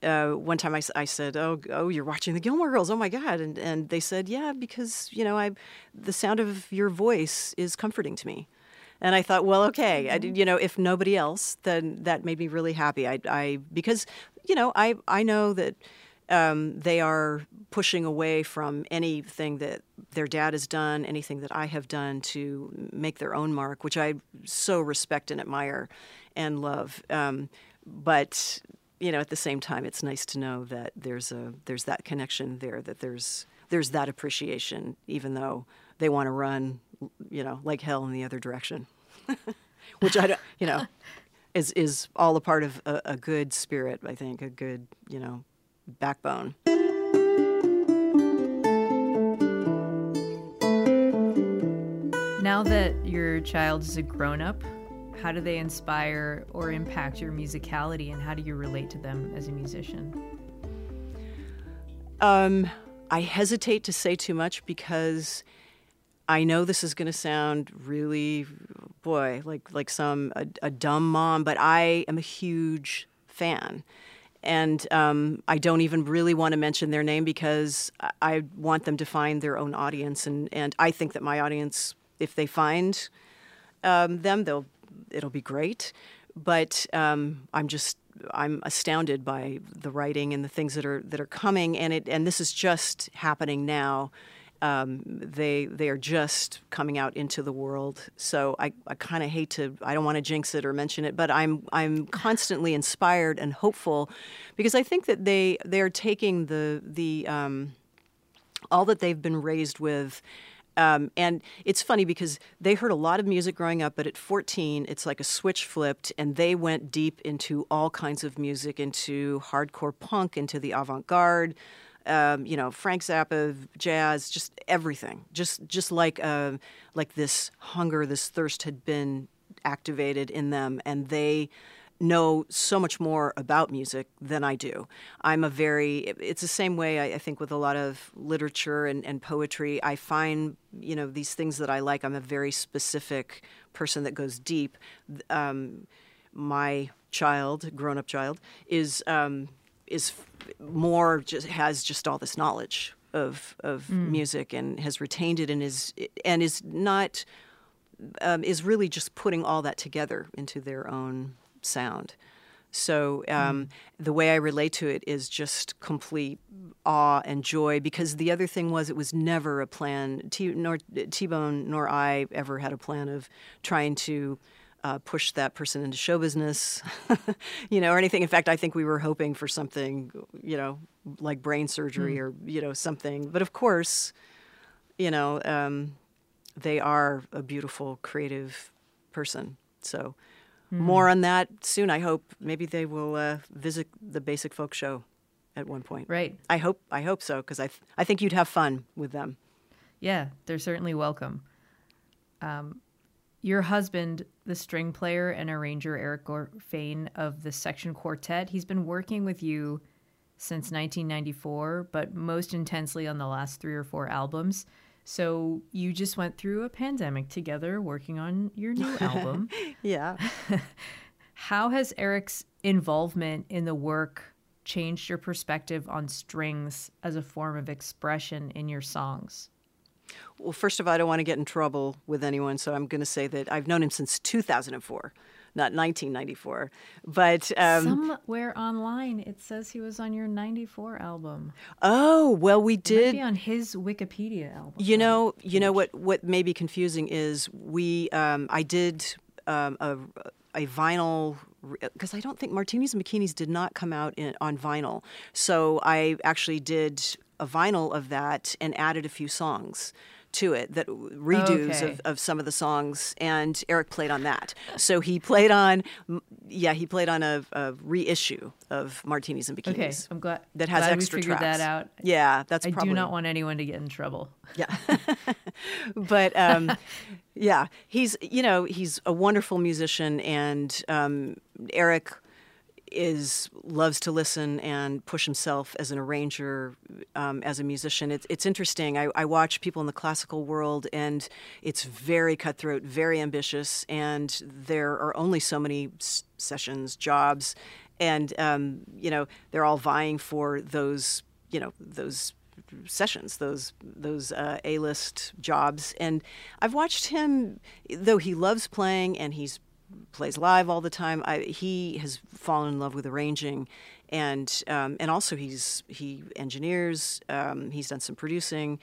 uh, one time I said, "Oh, oh, you're watching the Gilmore Girls? Oh my God!" And and they said, "Yeah, because you know, I the sound of your voice is comforting to me." And I thought, well, okay, I, did- you know, if nobody else, then that made me really happy. I, I because you know, I I know that um, they are pushing away from anything that their dad has done, anything that I have done to make their own mark, which I so respect and admire and love. Um, but you know, at the same time, it's nice to know that there's a there's that connection there, that there's there's that appreciation, even though they want to run, you know, like hell in the other direction, which I don't, you know, is is all a part of a, a good spirit. I think a good, you know, backbone. Now that your child is a grown up, how do they inspire or impact your musicality and how do you relate to them as a musician? Um, I hesitate to say too much because I know this is going to sound really, boy, like like some a, a dumb mom, but I am a huge fan, and um, I don't even really want to mention their name because I, want them to find their own audience, and and I think that my audience, if they find um, them, they'll it'll be great. But um, I'm just I'm astounded by the writing and the things that are that are coming, and it and this is just happening now. Um, they they are just coming out into the world. So I, I kind of hate to I don't want to jinx it or mention it, but I'm I'm constantly inspired and hopeful because I think that they they are taking the the um, all that they've been raised with. Um, and it's funny because they heard a lot of music growing up, but at 14, it's like a switch flipped, and they went deep into all kinds of music, into hardcore punk, into the avant garde, um, you know, Frank Zappa, jazz, just everything. Just just like uh, like this hunger, this thirst had been activated in them, and they know so much more about music than I do. I'm a very, it's the same way I, I think with a lot of literature and, and poetry. I find, you know, these things that I like, I'm a very specific person that goes deep. Um, my child, grown up child, is, um, is more, just has just all this knowledge of, of music and has retained it and is, and is not, um, is really just putting all that together into their own sound. So um, the way I relate to it is just complete awe and joy. Because the other thing was, it was never a plan. T- nor T-Bone nor I ever had a plan of trying to uh, push that person into show business, you know, or anything. In fact, I think we were hoping for something, you know, like brain surgery or you know something. But of course, you know, um, they are a beautiful, creative person. So more on that soon. I hope maybe they will uh, visit the Basic Folk Show at one point. Right. I hope. I hope so because I th- I think you'd have fun with them. Yeah, they're certainly welcome. Um, your husband, the string player and arranger Eric Gorfain of the Section Quartet, he's been working with you since 1994, but most intensely on the last three or four albums. So you just went through a pandemic together working on your new album. Yeah. How has Eric's involvement in the work changed your perspective on strings as a form of expression in your songs? Well, first of all, I don't want to get in trouble with anyone, so I'm going to say that I've known him since 2004, not 1994. But um, Somewhere online, it says he was on your 94 album. oh well, we Might did. be on his Wikipedia album. You know, you know what? What may be confusing is we. Um, I did um, a, a vinyl because I don't think Martinis and Bikinis did not come out in, on vinyl. So I actually did a vinyl of that and added a few songs to it that redos Okay. of, of some of the songs, and Eric played on that. So he played on, yeah, he played on a, a reissue of Martinis and Bikinis. Okay, I'm glad that has glad extra we figured tracks. that out. Yeah, that's I probably do not want anyone to get in trouble. yeah. but um, yeah, he's you know he's a wonderful musician, and um, Eric is loves to listen and push himself as an arranger, um, as a musician. It's it's interesting. I, I watch people in the classical world, and it's very cutthroat, very ambitious, and there are only so many s- sessions, jobs, and um, you know they're all vying for those you know those sessions, those those uh, A list jobs, and I've watched him. Though he loves playing and he's plays live all the time, I, he has fallen in love with arranging, and um, and also he's he engineers. Um, he's done some producing,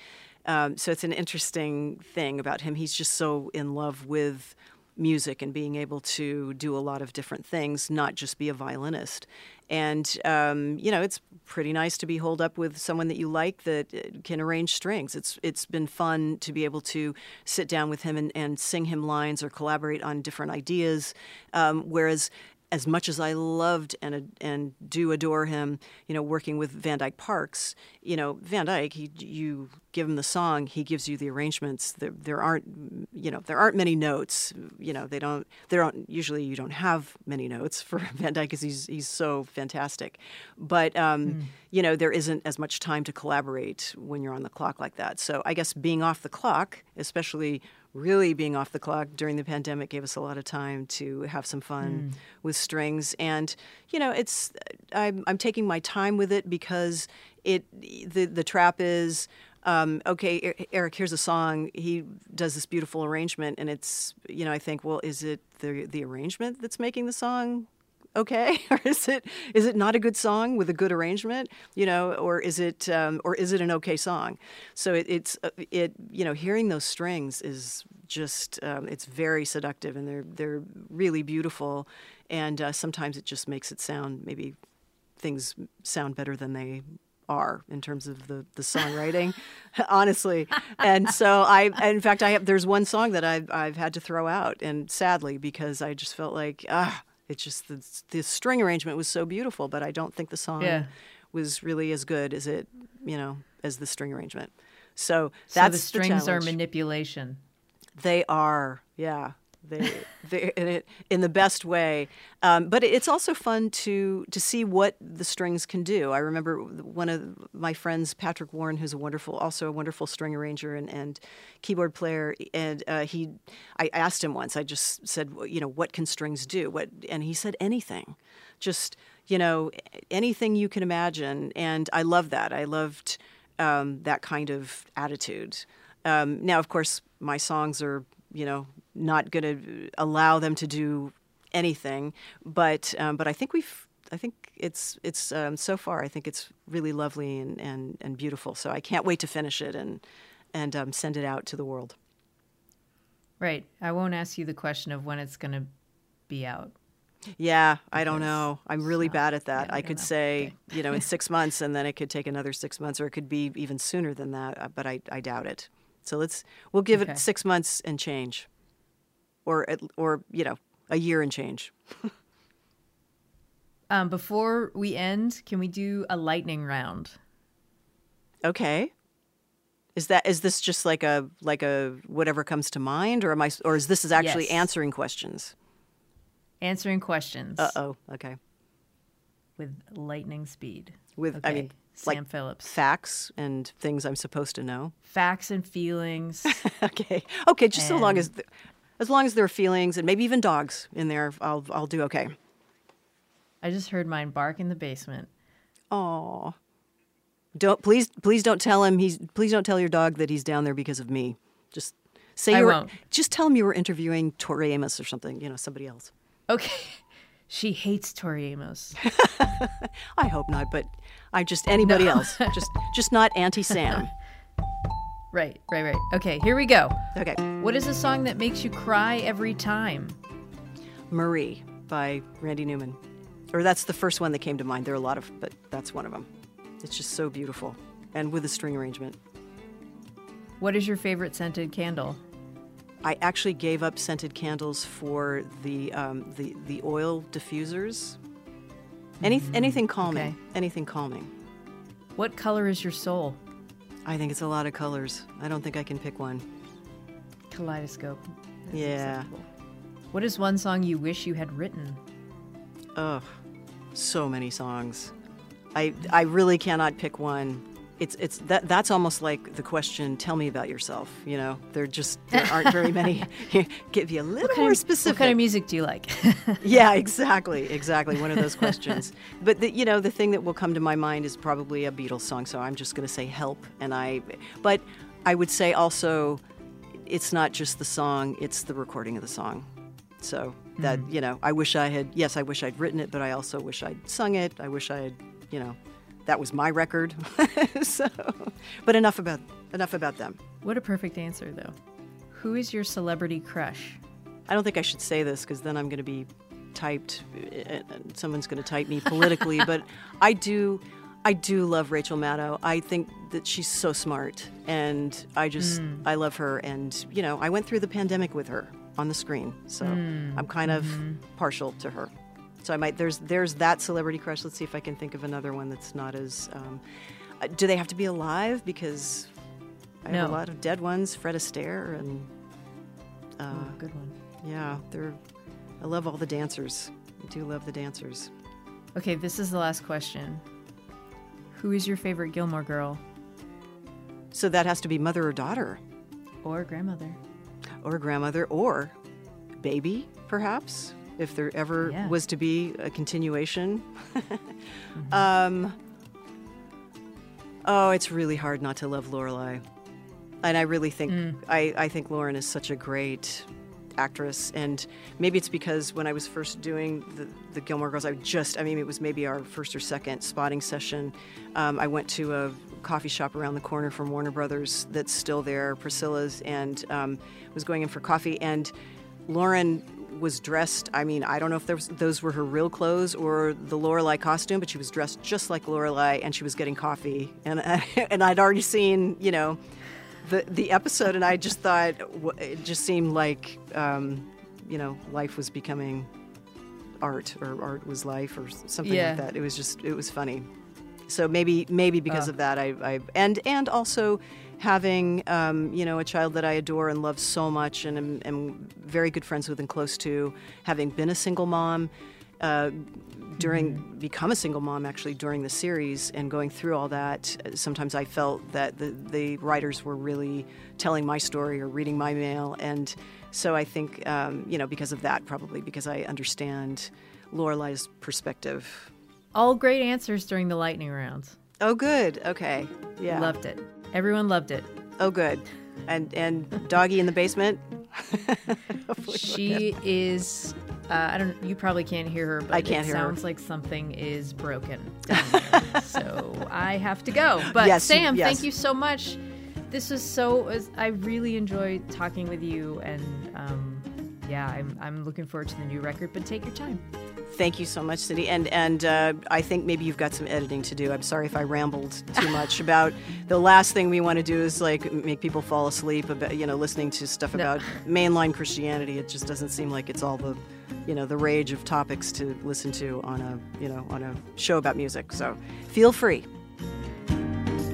um, so it's an interesting thing about him. He's just so in love with music and being able to do a lot of different things, not just be a violinist. And um, you know, it's pretty nice to be holed up with someone that you like that uh, can arrange strings. It's it's been fun to be able to sit down with him and, and sing him lines or collaborate on different ideas. Um, whereas as much as I loved and and do adore him, you know, working with Van Dyke Parks, you know, Van Dyke, he you give him the song, he gives you the arrangements. There, there aren't, you know, there aren't many notes. You know, they don't, they don't. Usually, you don't have many notes for Van Dyke because he's he's so fantastic. But um, you know, there isn't as much time to collaborate when you're on the clock like that. So I guess being off the clock, especially really being off the clock during the pandemic gave us a lot of time to have some fun with strings. And you know it's I'm, I'm taking my time with it because it the the trap is um, okay eric here's a song. He does this beautiful arrangement and it's you know i think well is it the the arrangement that's making the song okay? Or is it is it not a good song with a good arrangement you know or is it um, or is it an okay song? So it, it's uh, it you know hearing those strings is just um, it's very seductive and they're they're really beautiful. And uh, sometimes it just makes it sound maybe things sound better than they are in terms of the, the songwriting, honestly. And so I, in fact, I have, there's one song that I've, I've had to throw out and sadly, because I just felt like, ah, it's just the, the string arrangement was so beautiful, but I don't think the song Yeah. was really as good as it, you know, as the string arrangement. So So that's the strings are manipulation. They are, yeah. They, they in, it, in the best way, um, but it's also fun to to see what the strings can do. I remember one of my friends, Patrick Warren, who's a wonderful, also a wonderful string arranger and, and keyboard player. And uh, he, I asked him once. I just said, you know, what can strings do? What? And he said anything, just you know, anything you can imagine. And I love that. I loved um, that kind of attitude. Um, now, of course, my songs are, you know, not going to allow them to do anything, but um, but I think we've, I think it's it's um, so far. I think it's really lovely and, and, and beautiful. So I can't wait to finish it and and um, send it out to the world. Right. I won't ask you the question of when it's going to be out. Yeah, I don't know. I'm really bad at that. yeah, I don't could know. say, you know, in six months, and then it could take another six months, or it could be even sooner than that. uh, But I, I doubt it. So let's we'll give Okay. it six months and change, or at, or you know, a year and change. Um, before we end, can we do a lightning round? Okay. Is that is this just like a like a whatever comes to mind, or am I, or is this is actually Yes. answering questions? Answering questions Uh oh. Okay. with lightning speed. With I mean, Sam like Phillips. facts and things I'm supposed to know. Facts and feelings. okay. Okay. Just so long as, th- as long as there are feelings and maybe even dogs in there, I'll I'll do okay. I just heard mine bark in the basement. Oh. Don't please please don't tell him he's please don't tell your dog that he's down there because of me. Just say you were just tell him you were interviewing Tori Amos or something, you know, somebody else. Okay. She hates Tori Amos. I hope not, but I just anybody else. Just just not Auntie Sam. right, right, right. Okay, here we go. Okay. What is a song that makes you cry every time? Marie by Randy Newman. Or that's the first one that came to mind. There are a lot of but that's one of them. It's just so beautiful and with a string arrangement. What is your favorite scented candle? I actually gave up scented candles for the um, the the oil diffusers. Any, anything calming. okay. Anything calming. What color is your soul? I think it's a lot of colors. I don't think I can pick one. Kaleidoscope. That's Yeah. acceptable. What is one song you wish you had written? Ugh, so many songs. I I really cannot pick one. It's it's that that's almost like the question. Tell me about yourself. You know, there just there aren't very many. Give you a little more specific. What kind of music do you like? Yeah, exactly, exactly. One of those questions. but the, you know, the thing that will come to my mind is probably a Beatles song. So I'm just going to say "Help," and I. But I would say also, it's not just the song; it's the recording of the song. So that mm. you know, I wish I had. Yes, I wish I'd written it, but I also wish I'd sung it. I wish I had. You know, that was my record. so, but enough about enough about them. what a perfect answer, though. Who is your celebrity crush? I don't think I should say this because then I'm going to be typed. uh, Someone's going to type me politically, but I do, I do love Rachel Maddow. I think that she's so smart, and I just mm. I love her. And you know, I went through the pandemic with her on the screen, so mm. I'm kind of mm-hmm. partial to her. So I might there's there's that celebrity crush. Let's see if I can think of another one that's not as. Um, uh, do they have to be alive? Because I have a lot of dead ones. Fred Astaire and. Uh, Oh, good one. yeah, they're. I love all the dancers. I do love the dancers. Okay, this is the last question. Who is your favorite Gilmore girl So that has to be mother or daughter, or grandmother? or grandmother, or baby, perhaps, if there ever Yeah. was to be a continuation. um, oh, it's really hard not to love Lorelai, and I really think I, I think Lauren is such a great actress. And maybe it's because when I was first doing the, the Gilmore Girls I just I mean it was maybe our first or second spotting session. Um, I went to a coffee shop around the corner from Warner Brothers that's still there Priscilla's and um, was going in for coffee. And Lauren was dressed I mean I don't know if there was, those were her real clothes or the Lorelai costume but she was dressed just like Lorelai and she was getting coffee and and I'd already seen you know the the episode, and I just thought it just seemed like um, you know life was becoming art, or art was life, or something Yeah. like that. It was just it was funny. So maybe maybe because Oh. of that, I, I and and also having um, you know a child that I adore and love so much, and am, am very good friends with and close to, having been a single mom. Uh, during become a single mom actually during the series and going through all that uh, sometimes i felt that the, the writers were really telling my story or reading my mail and so i think um, you know because of that probably because i understand lorelai's perspective All great answers during the lightning rounds. oh good okay yeah Loved it. Everyone loved it. oh good and and doggy in the basement She is. Uh, I don't. You probably can't hear her, but I can't it hear her. sounds like something is broken so I have to go. But Yes, Sam, yes. thank you so much. This was so. I really enjoyed talking with you, and um, yeah, I'm I'm looking forward to the new record. But take your time. Thank you so much, Cindy. And and uh, I think maybe you've got some editing to do. I'm sorry if I rambled too much about the last thing we want to do is like make people fall asleep about you know listening to stuff about mainline Christianity. It just doesn't seem like it's all the you know the rage of topics to listen to on a you know on a show about music. So feel free.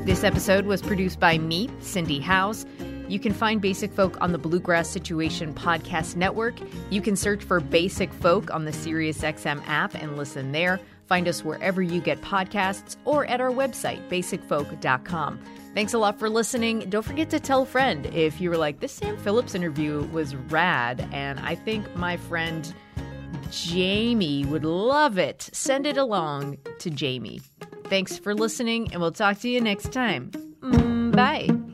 This episode was produced by me, Cindy Howes. You can find Basic Folk on the Bluegrass Situation Podcast Network. You can search for Basic Folk on the SiriusXM app and listen there. Find us wherever you get podcasts or at our website, basicfolk.com. Thanks a lot for listening. Don't forget to tell a friend if you were like, this Sam Phillips interview was rad, and I think my friend Jamie would love it. Send it along to Jamie. Thanks for listening, and we'll talk to you next time. Mm, bye.